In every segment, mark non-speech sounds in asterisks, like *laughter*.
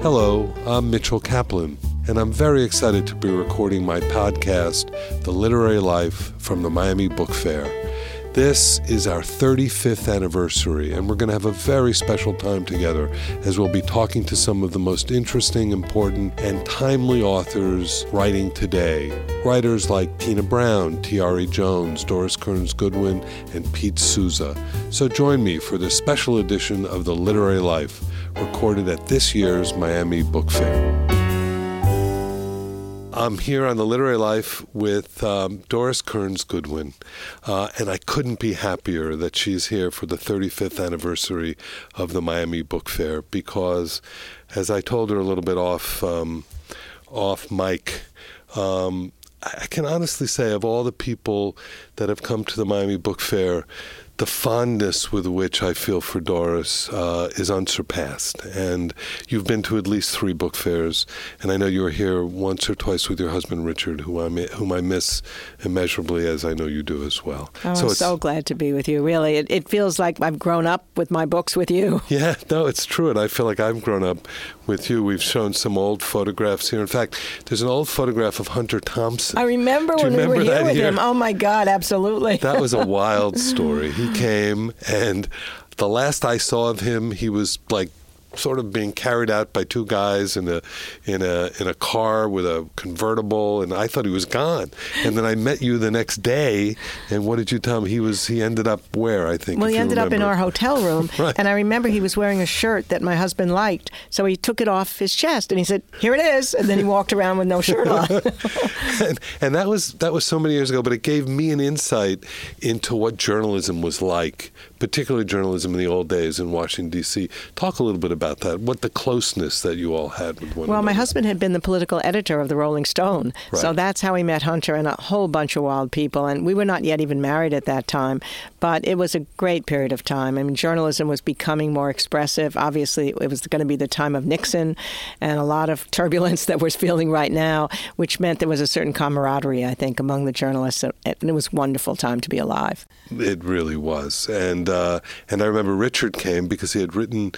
Hello, I'm Mitchell Kaplan, and I'm very excited to be recording my podcast, The Literary Life, from the Miami Book Fair. This is our 35th anniversary, and we're going to have a very special time together as we'll be talking to some of the most interesting, important, and timely authors writing today. Writers like Tina Brown, Tayari Jones, Doris Kearns Goodwin, and Pete Souza. So join me for this special edition of The Literary Life recorded at this year's Miami Book Fair. I'm here on the Literary Life with um, Doris Kearns Goodwin, uh, and I couldn't be happier that she's here for the 35th anniversary of the Miami Book Fair because, as I told her a little bit off um, off mic, um, I can honestly say of all the people that have come to the Miami Book Fair, the fondness with which I feel for Doris uh, is unsurpassed. And you've been to at least three book fairs, and I know you were here once or twice with your husband Richard, who I whom I miss immeasurably, as I know you do as well. Oh, so I'm so glad to be with you. Really, it, it feels like I've grown up with my books with you. *laughs* Yeah, no, it's true, and I feel like I've grown up with you. We've shown some old photographs here. In fact, there's an old photograph of Hunter Thompson. I remember when remember we were here with year? him. Oh my God, absolutely. That was a *laughs* wild story. He came, and the last I saw of him, he was like sort of being carried out by two guys in a in a in a car with a convertible and I thought he was gone and then I met you the next day and what did you tell me he was he ended up where I think well he ended remember. up in our hotel room *laughs* right. and I remember he was wearing a shirt that my husband liked so he took it off his chest and he said here it is and then he walked around with no shirt on *laughs* and, and that was that was so many years ago but it gave me an insight into what journalism was like particularly journalism in the old days in Washington D.C. Talk a little bit about that. What the closeness that you all had with one well, another. my husband had been the political editor of the Rolling Stone, right. so that's how he met Hunter and a whole bunch of wild people. And we were not yet even married at that time, but it was a great period of time. I mean, journalism was becoming more expressive. Obviously, it was going to be the time of Nixon and a lot of turbulence *laughs* that we're feeling right now, which meant there was a certain camaraderie, I think, among the journalists, and it was a wonderful time to be alive. It really was, and uh, and I remember Richard came because he had written,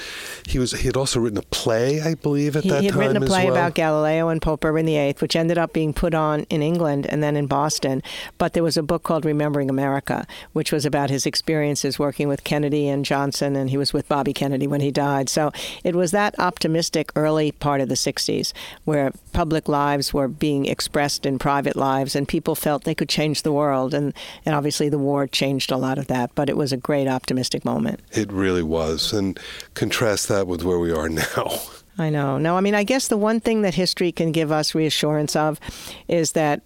he was he had also written a play, I believe, at he, that he had time written a play well. about Galileo and Pope Urban VIII, which ended up being put on in England and then in Boston. But there was a book called Remembering America, which was about his experiences working with Kennedy and Johnson, and he was with Bobby Kennedy when he died. So it was that optimistic early part of the 60s where public lives were being expressed in private lives, and people felt they could change the world. And, and obviously, the war changed a lot of that, but it was a great optimistic moment. It really was. And contrast that with where we are now. I know. No, I mean, I guess the one thing that history can give us reassurance of is that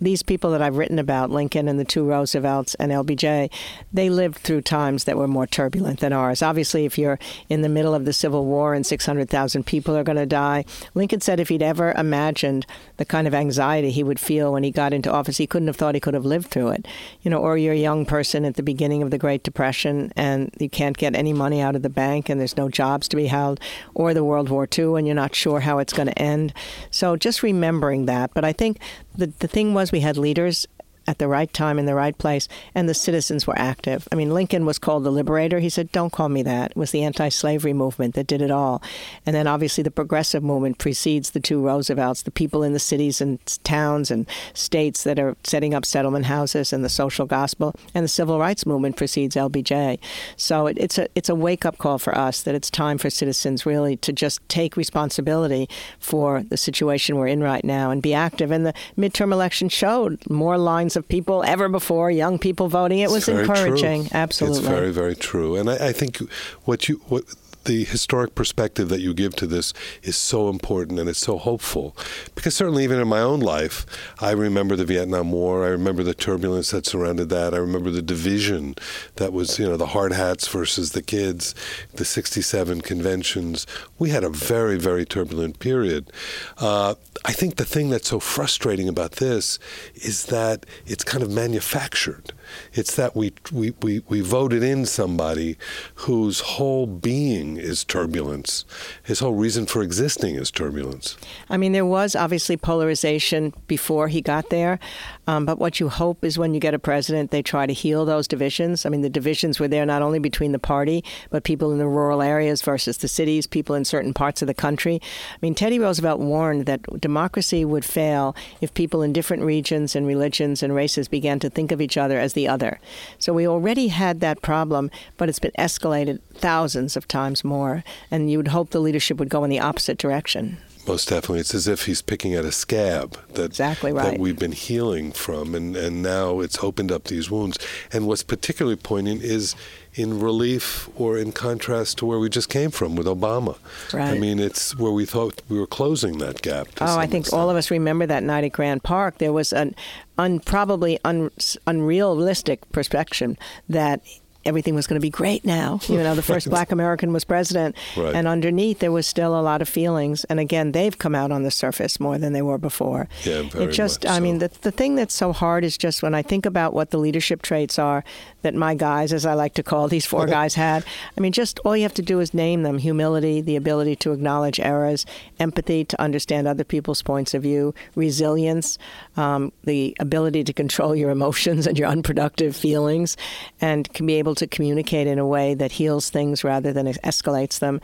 these people that I've written about, Lincoln and the two Roosevelts and LBJ, they lived through times that were more turbulent than ours. Obviously, if you're in the middle of the Civil War and 600,000 people are going to die, Lincoln said if he'd ever imagined the kind of anxiety he would feel when he got into office, he couldn't have thought he could have lived through it. You know, or you're a young person at the beginning of the Great Depression and you can't get any money out of the bank and there's no jobs to be held, or the World War II and you're not sure how it's going to end. So just remembering that. But I think the, the thing was we had leaders at the right time in the right place, and the citizens were active. I mean, Lincoln was called the liberator. He said, Don't call me that. It was the anti slavery movement that did it all. And then obviously the progressive movement precedes the two Roosevelts, the people in the cities and towns and states that are setting up settlement houses and the social gospel, and the civil rights movement precedes LBJ. So it, it's, a, it's a wake up call for us that it's time for citizens really to just take responsibility for the situation we're in right now and be active. And the midterm election showed more lines of people ever before, young people voting. It was encouraging. True. Absolutely. It's very, very true. And I, I think what you what the historic perspective that you give to this is so important and it's so hopeful. Because certainly, even in my own life, I remember the Vietnam War. I remember the turbulence that surrounded that. I remember the division that was, you know, the hard hats versus the kids, the 67 conventions. We had a very, very turbulent period. Uh, I think the thing that's so frustrating about this is that it's kind of manufactured. It's that we, we, we, we voted in somebody whose whole being is turbulence. His whole reason for existing is turbulence. I mean, there was obviously polarization before he got there, um, but what you hope is when you get a president, they try to heal those divisions. I mean, the divisions were there not only between the party, but people in the rural areas versus the cities, people in certain parts of the country. I mean, Teddy Roosevelt warned that democracy would fail if people in different regions and religions and races began to think of each other as the other. So we already had that problem, but it's been escalated thousands of times more. And you would hope the leadership would go in the opposite direction. Most definitely. It's as if he's picking at a scab that, exactly right. that we've been healing from, and, and now it's opened up these wounds. And what's particularly poignant is in relief or in contrast to where we just came from with Obama. Right. I mean, it's where we thought we were closing that gap. oh, I think extent. all of us remember that night at Grant Park. There was an un, probably un, unrealistic perception that everything was going to be great now. *laughs* You know, the first black American was president. Right. And underneath, there was still a lot of feelings. And again, they've come out on the surface more than they were before. Yeah, very it just, much I so. mean, the, the thing that's so hard is just when I think about what the leadership traits are that my guys, as I like to call these four *laughs* guys, had. I mean, just all you have to do is name them humility, the ability to acknowledge errors, empathy to understand other people's points of view, resilience, um, the ability to control your emotions and your unproductive feelings, and can be able to communicate in a way that heals things rather than escalates them.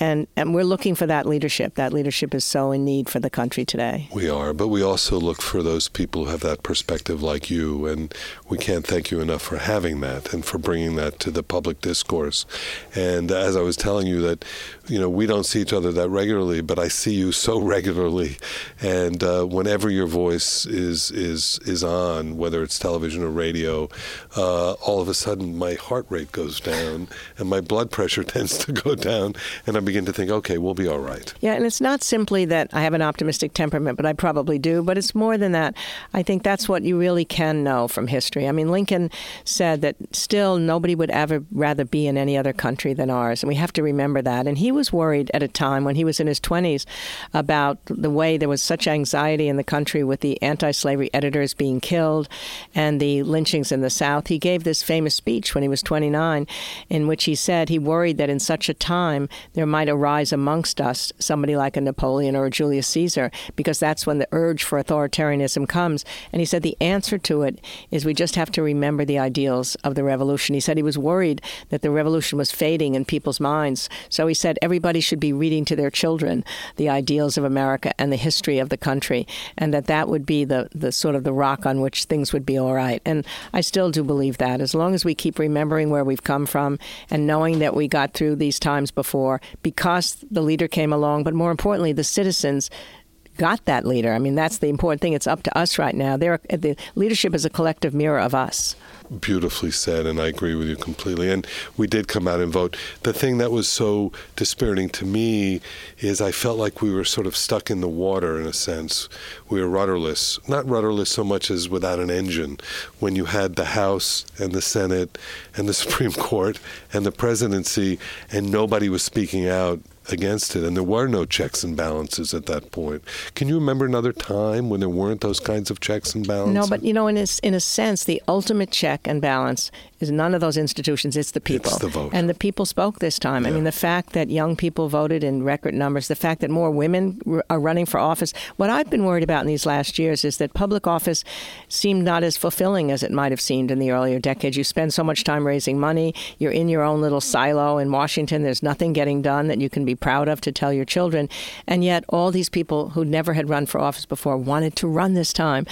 And, and we're looking for that leadership. That leadership is so in need for the country today. We are, but we also look for those people who have that perspective like you, and we can't thank you enough for having that and for bringing that to the public discourse. And as I was telling you that, you know, we don't see each other that regularly, but I see you so *laughs* regularly, and uh, whenever your voice is is is on, whether it's television or radio, uh, all of a sudden my heart rate goes down and my blood pressure *laughs* tends to go down, and I'm begin to think, okay, we'll be all right. Yeah, and it's not simply that I have an optimistic temperament, but I probably do, but it's more than that. I think that's what you really can know from history. I mean, Lincoln said that still nobody would ever rather be in any other country than ours, and we have to remember that. And he was worried at a time when he was in his 20s about the way there was such anxiety in the country with the anti slavery editors being killed and the lynchings in the South. He gave this famous speech when he was 29 in which he said he worried that in such a time there might arise amongst us somebody like a Napoleon or a Julius Caesar, because that's when the urge for authoritarianism comes. And he said the answer to it is we just have to remember the ideals of the revolution. He said he was worried that the revolution was fading in people's minds. So he said everybody should be reading to their children the ideals of America and the history of the country, and that that would be the, the sort of the rock on which things would be all right. And I still do believe that. As long as we keep remembering where we've come from and knowing that we got through these times before, because the leader came along, but more importantly, the citizens got that leader. I mean, that's the important thing. It's up to us right now. They're, the leadership is a collective mirror of us. Beautifully said, and I agree with you completely. And we did come out and vote. The thing that was so dispiriting to me is I felt like we were sort of stuck in the water in a sense. We were rudderless. Not rudderless so much as without an engine. When you had the House and the Senate and the *laughs* Supreme Court and the presidency, and nobody was speaking out against it, and there were no checks and balances at that point. Can you remember another time when there weren't those kinds of checks and balances? No, but you know, in a, in a sense, the ultimate check and balance is none of those institutions. It's the people. It's the vote. And the people spoke this time. Yeah. I mean, the fact that young people voted in record numbers, the fact that more women r- are running for office. What I've been worried about in these last years is that public office seemed not as fulfilling as it might have seemed in the earlier decades. You spend so much time raising money. You're in your own little silo in Washington. There's nothing getting done that you can be proud of to tell your children. And yet, all these people who never had run for office before wanted to run this time.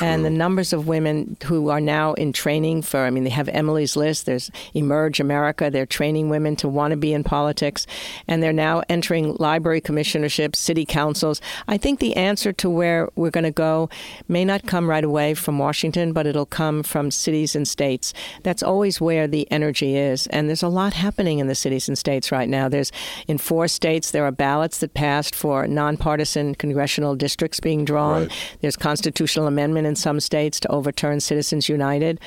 And the numbers of women who are now in training for, I mean, they have Emily's List, there's Emerge America, they're training women to want to be in politics. And they're now entering library commissionerships, city councils. I think the answer to where we're going to go may not come right away from Washington, but it'll come from cities and states. That's always where the energy is. And there's a lot happening in the cities and states right now. There's in four states, there are ballots that passed for nonpartisan congressional districts being drawn. Right. There's constitutional amendment in some states to overturn Citizens United.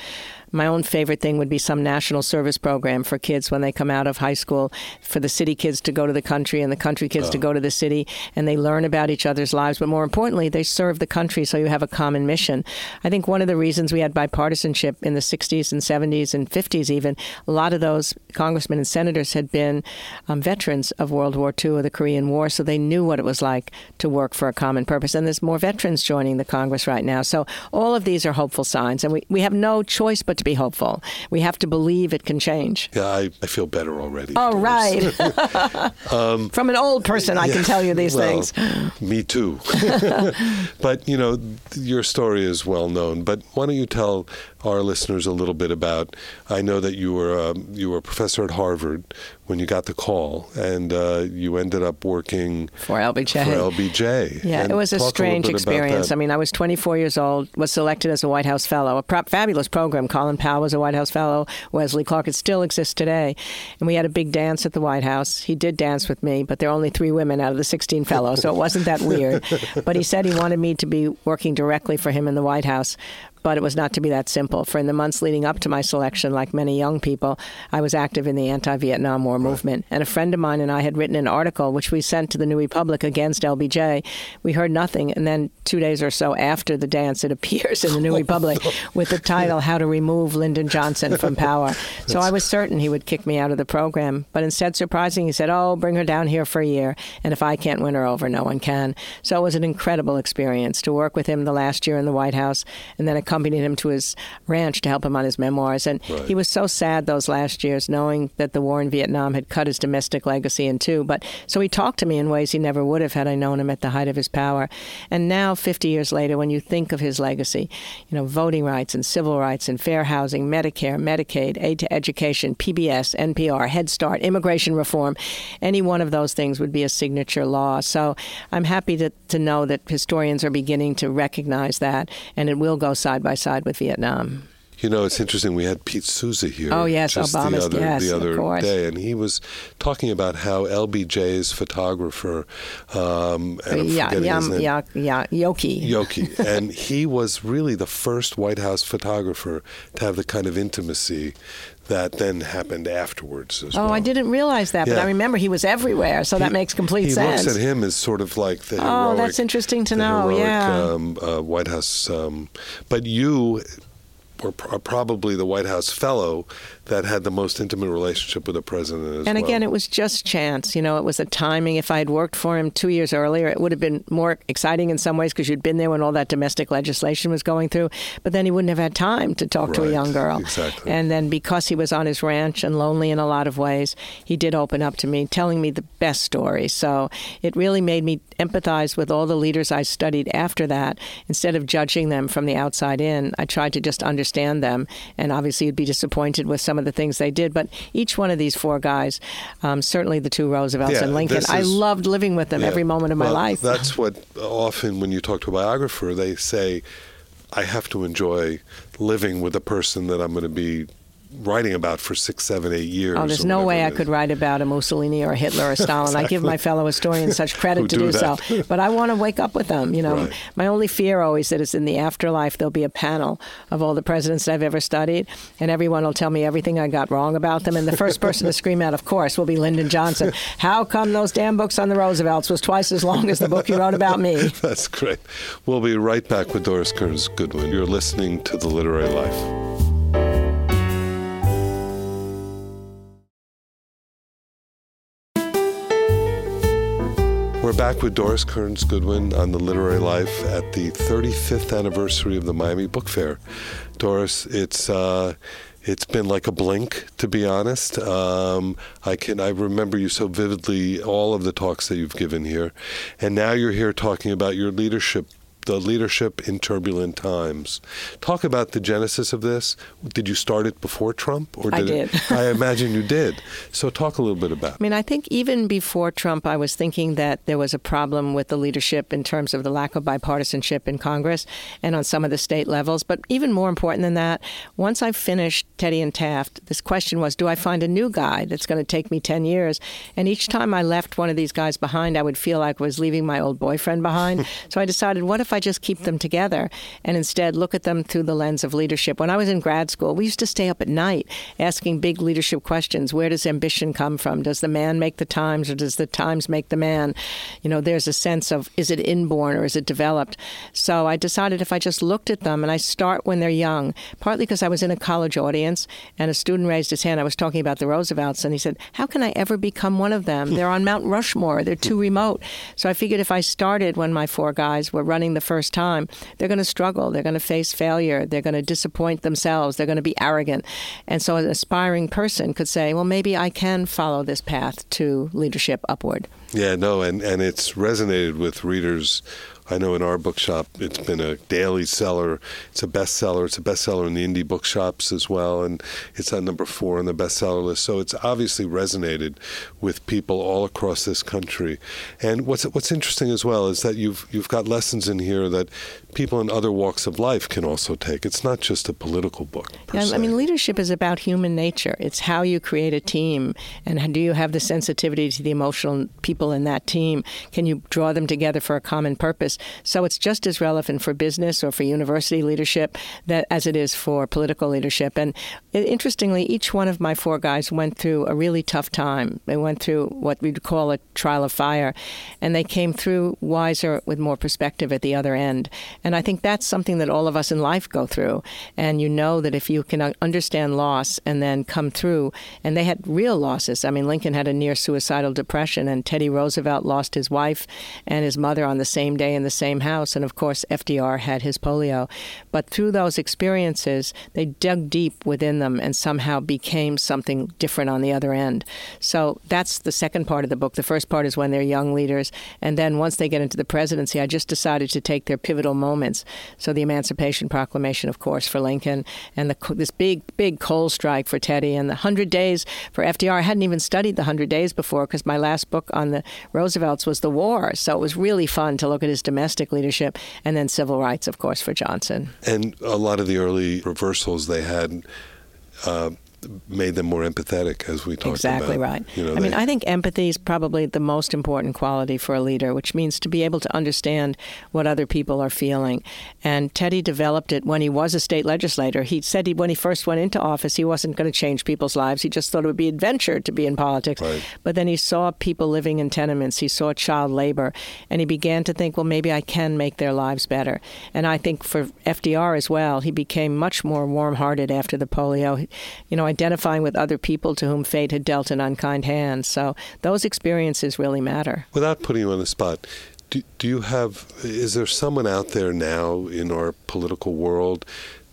My own favorite thing would be some national service program for kids when they come out of high school, for the city kids to go to the country and the country kids oh. to go to the city, and they learn about each other's lives. But more importantly, they serve the country so you have a common mission. I think one of the reasons we had bipartisanship in the 60s and 70s and 50s, even, a lot of those congressmen and senators had been um, veterans of World War II or the Korean War, so they knew what it was like to work for a common purpose. And there's more veterans joining the Congress right now. So all of these are hopeful signs, and we, we have no choice but to be hopeful. We have to believe it can change. Yeah, I, I feel better already. Oh, right. *laughs* um, From an old person, I yeah, can tell you these well, things. Me too. *laughs* but, you know, your story is well known. But why don't you tell our listeners a little bit about? I know that you were um, you were a professor at Harvard when you got the call, and uh, you ended up working for LBJ. For LBJ. Yeah, and it was a strange a experience. I mean, I was 24 years old, was selected as a White House Fellow, a pro- fabulous program. Colin Powell was a White House Fellow. Wesley Clark, it still exists today. And we had a big dance at the White House. He did dance with me, but there are only three women out of the 16 fellows, so it wasn't that weird. *laughs* but he said he wanted me to be working directly for him in the White House but it was not to be that simple. For in the months leading up to my selection, like many young people, I was active in the anti Vietnam War movement. And a friend of mine and I had written an article which we sent to the New Republic against LBJ. We heard nothing. And then two days or so after the dance, it *laughs* appears in the New oh, Republic with the title, How to Remove Lyndon Johnson from Power. *laughs* so I was certain he would kick me out of the program. But instead, surprising, he said, Oh, bring her down here for a year. And if I can't win her over, no one can. So it was an incredible experience to work with him the last year in the White House and then a accompanied him to his ranch to help him on his memoirs. And right. he was so sad those last years, knowing that the war in Vietnam had cut his domestic legacy in two. But so he talked to me in ways he never would have had I known him at the height of his power. And now, 50 years later, when you think of his legacy, you know, voting rights and civil rights and fair housing, Medicare, Medicaid, aid to education, PBS, NPR, Head Start, immigration reform, any one of those things would be a signature law. So I'm happy to, to know that historians are beginning to recognize that, and it will go side by side with Vietnam. You know, it's interesting. We had Pete Souza here. Oh yes, just Obama's the other, yes, the other day, and he was talking about how LBJ's photographer, um, and yeah, yeah, yeah, yeah, Yoki, Yoki, *laughs* and he was really the first White House photographer to have the kind of intimacy that then happened afterwards. oh, well. I didn't realize that, yeah. but I remember he was everywhere, so he, that makes complete he sense. He looks at him as sort of like the oh, that's interesting to know. Heroic, yeah, um, uh, White House. Um, but you were pr- probably the White House fellow that had the most intimate relationship with the president And again, well. it was just chance. You know, it was a timing. If I had worked for him two years earlier, it would have been more exciting in some ways because you'd been there when all that domestic legislation was going through. But then he wouldn't have had time to talk right. to a young girl. Exactly. And then because he was on his ranch and lonely in a lot of ways, he did open up to me, telling me the best stories. So it really made me empathize with all the leaders I studied after that. Instead of judging them from the outside in, I tried to just understand them. And obviously, you'd be disappointed with some of the things they did. But each one of these four guys, um, certainly the two Roosevelts yeah, and Lincoln, is, I loved living with them yeah, every moment of well, my life. That's what often when you talk to a biographer, they say, I have to enjoy living with a person that I'm going to be writing about for six, seven, eight years. Oh, there's no way I could write about a Mussolini or a Hitler or Stalin. exactly. I give my fellow historians *laughs* such credit to do, do so, but I want to wake up with them. You know, right. my only fear always that is in the afterlife there'll be a panel of all the presidents I've ever studied, and everyone will tell me everything I got wrong about them. And the first person to scream out, of course, will be Lyndon Johnson. How come those damn books on the Roosevelts was twice as long as the book you wrote about me? *laughs* That's great. We'll be right back with Doris Kearns Goodwin. You're listening to The Literary Life. We're back with Doris Kearns Goodwin on the Literary Life at the 35th anniversary of the Miami Book Fair. Doris, it's uh, it's been like a blink, to be honest. Um, I can I remember you so vividly all of the talks that you've given here, and now you're here talking about your leadership the leadership in turbulent times. Talk about the genesis of this. Did you start it before Trump, or did, I did. It, I imagine you did. So talk a little bit about. It. I mean, I think even before Trump, I was thinking that there was a problem with the leadership in terms of the lack of bipartisanship in Congress and on some of the state levels. But even more important than that, once I finished Teddy and Taft, this question was, do I find a new guy that's going to take me ten years? And each time I left one of these guys behind, I would feel like I was leaving my old boyfriend behind. *laughs* so I decided, what if if I just keep them together and instead look at them through the lens of leadership? When I was in grad school, we used to stay up at night asking big leadership questions. Where does ambition come from? Does the man make the times or does the times make the man? You know, there's a sense of is it inborn or is it developed? So I decided if I just looked at them and I start when they're young, partly because I was in a college audience and a student raised his hand. I was talking about the Roosevelts and he said, How can I ever become one of them? They're on Mount Rushmore, they're too remote. So I figured if I started when my four guys were running the first time, they're going to struggle, they're going to face failure, they're going to disappoint themselves, they're going to be arrogant. And so an aspiring person could say, Well, maybe I can follow this path to leadership upward. Yeah, no, and, and it's resonated with readers I know in our bookshop it's been a daily seller. It's a bestseller. It's a bestseller in the indie bookshops as well, and it's at number four on the bestseller list. So it's obviously resonated with people all across this country. And what's what's interesting as well is that you've you've got lessons in here that people in other walks of life can also take. It's not just a political book. Yeah, I mean, leadership is about human nature. It's how you create a team, and do you have the sensitivity to the emotional people in that team? Can you draw them together for a common purpose? So it's just as relevant for business or for university leadership that as it is for political leadership. And interestingly, each one of my four guys went through a really tough time. They went through what we'd call a trial of fire, and they came through wiser with more perspective at the other end. And I think that's something that all of us in life go through. And you know that if you can understand loss and then come through, and they had real losses. I mean, Lincoln had a near suicidal depression, and Teddy Roosevelt lost his wife and his mother on the same day in the same house. And of course, FDR had his polio. But through those experiences, they dug deep within them and somehow became something different on the other end. So that's the second part of the book. The first part is when they're young leaders. And then once they get into the presidency, I just decided to take their pivotal moments. So the Emancipation Proclamation, of course, for Lincoln, and the, this big, big coal strike for Teddy, and the 100 days for FDR. I hadn't even studied the 100 days before because my last book on the Roosevelts was the war. So it was really fun to look at his domestic leadership and then civil rights, of course, for Johnson. And a lot of the early reversals they had. Uh, made them more empathetic, as we talked about. exactly about. right. You know, I they, mean, I think empathy is probably the most important quality for a leader, which means to be able to understand what other people are feeling. And Teddy developed it when he was a state legislator. He said he, when he first went into office, he wasn't going to change people's lives. He just thought it would be adventure to be in politics. Right. But then he saw people living in tenements. He saw child labor, and he began to think, well, maybe I can make their lives better. And I think for FDR as well, he became much more warm-hearted after the polio. You know, identifying with other people to whom fate had dealt an unkind hand. So those experiences really matter. Without putting you on the spot, do, do you have, is there someone out there now in our political world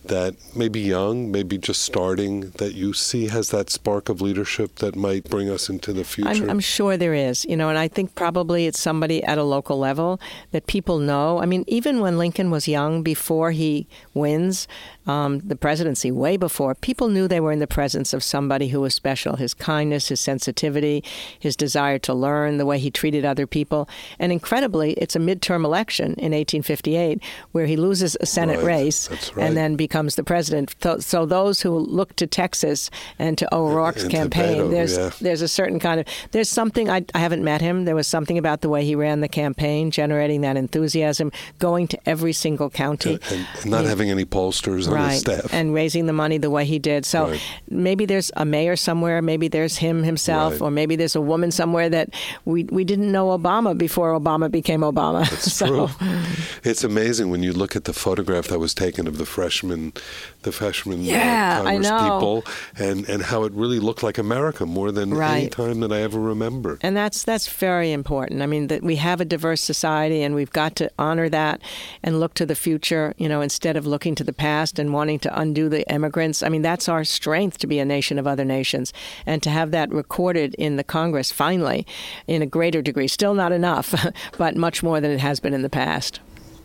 that maybe young, maybe just starting, that you see has that spark of leadership that might bring us into the future? I'm, I'm, sure there is, you know, and I think probably it's somebody at a local level that people know. I mean, even when Lincoln was young, before he wins, um, the presidency way before, people knew they were in the presence of somebody who was special. His kindness, his sensitivity, his desire to learn, the way he treated other people. And incredibly, it's a midterm election in 1858 where he loses a Senate right. race right. and then becomes the president. So, those who look to Texas and to O'Rourke's campaign, Beto, there's yeah. there's a certain kind of there's something I, I haven't met him. There was something about the way he ran the campaign, generating that enthusiasm, going to every single county, and, and not yeah. having any pollsters on right. his staff, and raising the money the way he did. So right. maybe there's a mayor somewhere, maybe there's him himself, right. or maybe there's a woman somewhere that we we didn't know Obama before Obama became Obama. That's *laughs* so. true. It's amazing when you look at the photograph that was taken of the freshman, the freshman yeah, uh, Congress people, and and how it really looked like America more than right. any time that I ever remember. And that's that's very important. I mean, that we have a diverse society, and we've got to honor that and look to the future. You know, instead of looking to the past and wanting to undo the immigrants. I mean, that's our strength to be a nation of other nations, and to have that recorded in the Congress finally, in a greater degree. Still not enough, *laughs* but much more than it has been in the past.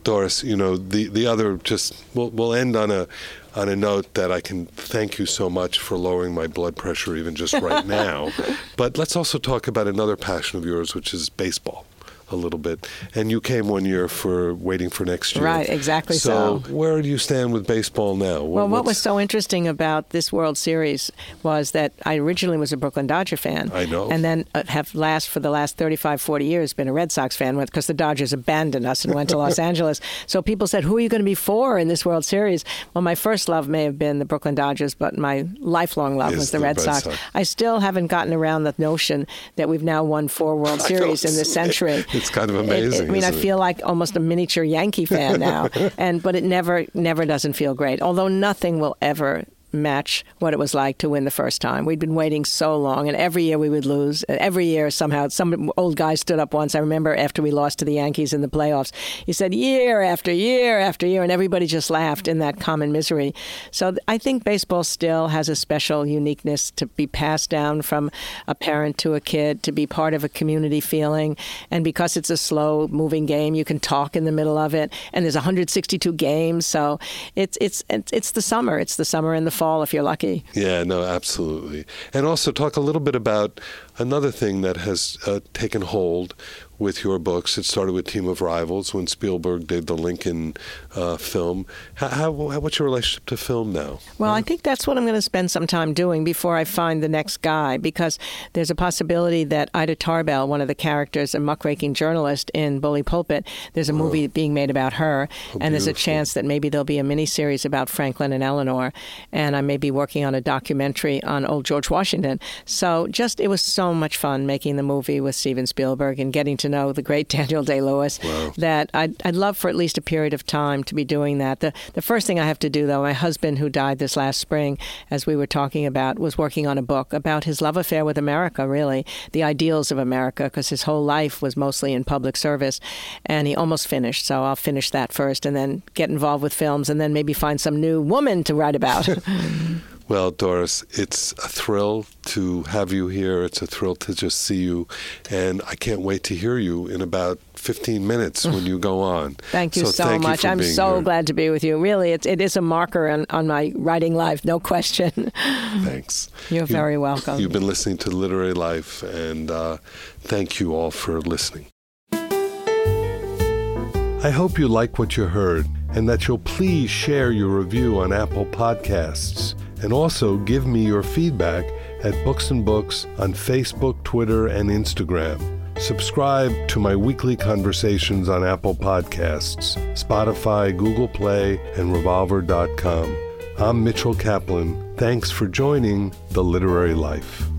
Doris, you know the the other just we'll, we'll end on a on a note that I can thank you so much for lowering my blood pressure even just right *laughs* now. but let's also talk about another passion of yours, which is baseball. A little bit. And you came one year for waiting for next year. Right, exactly so. So, where do you stand with baseball now? Well, what was so interesting about this World Series was that I originally was a Brooklyn Dodger fan. I know. And then uh, have last for the last 35, 40 years been a Red Sox fan because the Dodgers abandoned us and went to Los *laughs* Angeles. So people said, "Who are you going to be for in this World Series?" Well, my first love may have been the Brooklyn Dodgers, but my lifelong love was the, the Red, Red Sox. Sox. I still haven't gotten around the notion that we've now won four World *laughs* Series in this century. *laughs* It's kind of amazing. It, it, I mean, I feel like almost a miniature Yankee fan now, *laughs* and but it never never doesn't feel great. Although nothing will ever match what it was like to win the first time. We'd been waiting so long, and every year we would lose. Every year, somehow, some old guy stood up once. I remember after we lost to the Yankees in the playoffs, he said, year after year after year, and everybody just laughed in that common misery. So I think baseball still has a special uniqueness to be passed down from a parent to a kid, to be part of a community feeling. And because it's a slow moving game, you can talk in the middle of it. And there's 162 games, so it's it's it's, the summer. It's the summer and the fall fall if you're lucky. Yeah, no, absolutely. And also talk a little bit about another thing that has uh, taken hold with your books. It started with Team of Rivals when Spielberg did the Lincoln uh, film. How, how, what's your relationship to film now? Well, I think that's what I'm going to spend some time doing before I find the next guy, because there's a possibility that Ida Tarbell, one of the characters, a muckraking journalist in Bully Pulpit, there's a oh. movie being made about her, oh, and there's a chance that maybe there'll be a miniseries about Franklin and Eleanor, and I may be working on a documentary on old George Washington. So just it was so so much fun making the movie with Steven Spielberg and getting to know the great *laughs* Daniel Day Lewis wow. that I'd, I'd love for at least a period of time to be doing that. The, the first thing I have to do, though, my husband, who died this last spring, as we were talking about, was working on a book about his love affair with America, really, the ideals of America, because his whole life was mostly in public service. And he almost finished, so I'll finish that first and then get involved with films and then maybe find some new woman to write about. *laughs* Well, Doris, it's a thrill to have you here. It's a thrill to just see you. And I can't wait to hear you in about 15 minutes when you go on. *sighs* thank you so, so thank much. You I'm so here. glad to be with you. Really, it's, it is a marker on, on my writing life, no question. *laughs* Thanks. You're you, very welcome. You've been listening to Literary Life, and uh, thank you all for listening. I hope you like what you heard and that you'll please share your review on Apple Podcasts and also give me your feedback at Books and Books on Facebook, Twitter, and Instagram. Subscribe to my weekly conversations on Apple Podcasts, Spotify, Google Play, and Revolver.com. I'm Mitchell Kaplan. Thanks for joining The Literary Life.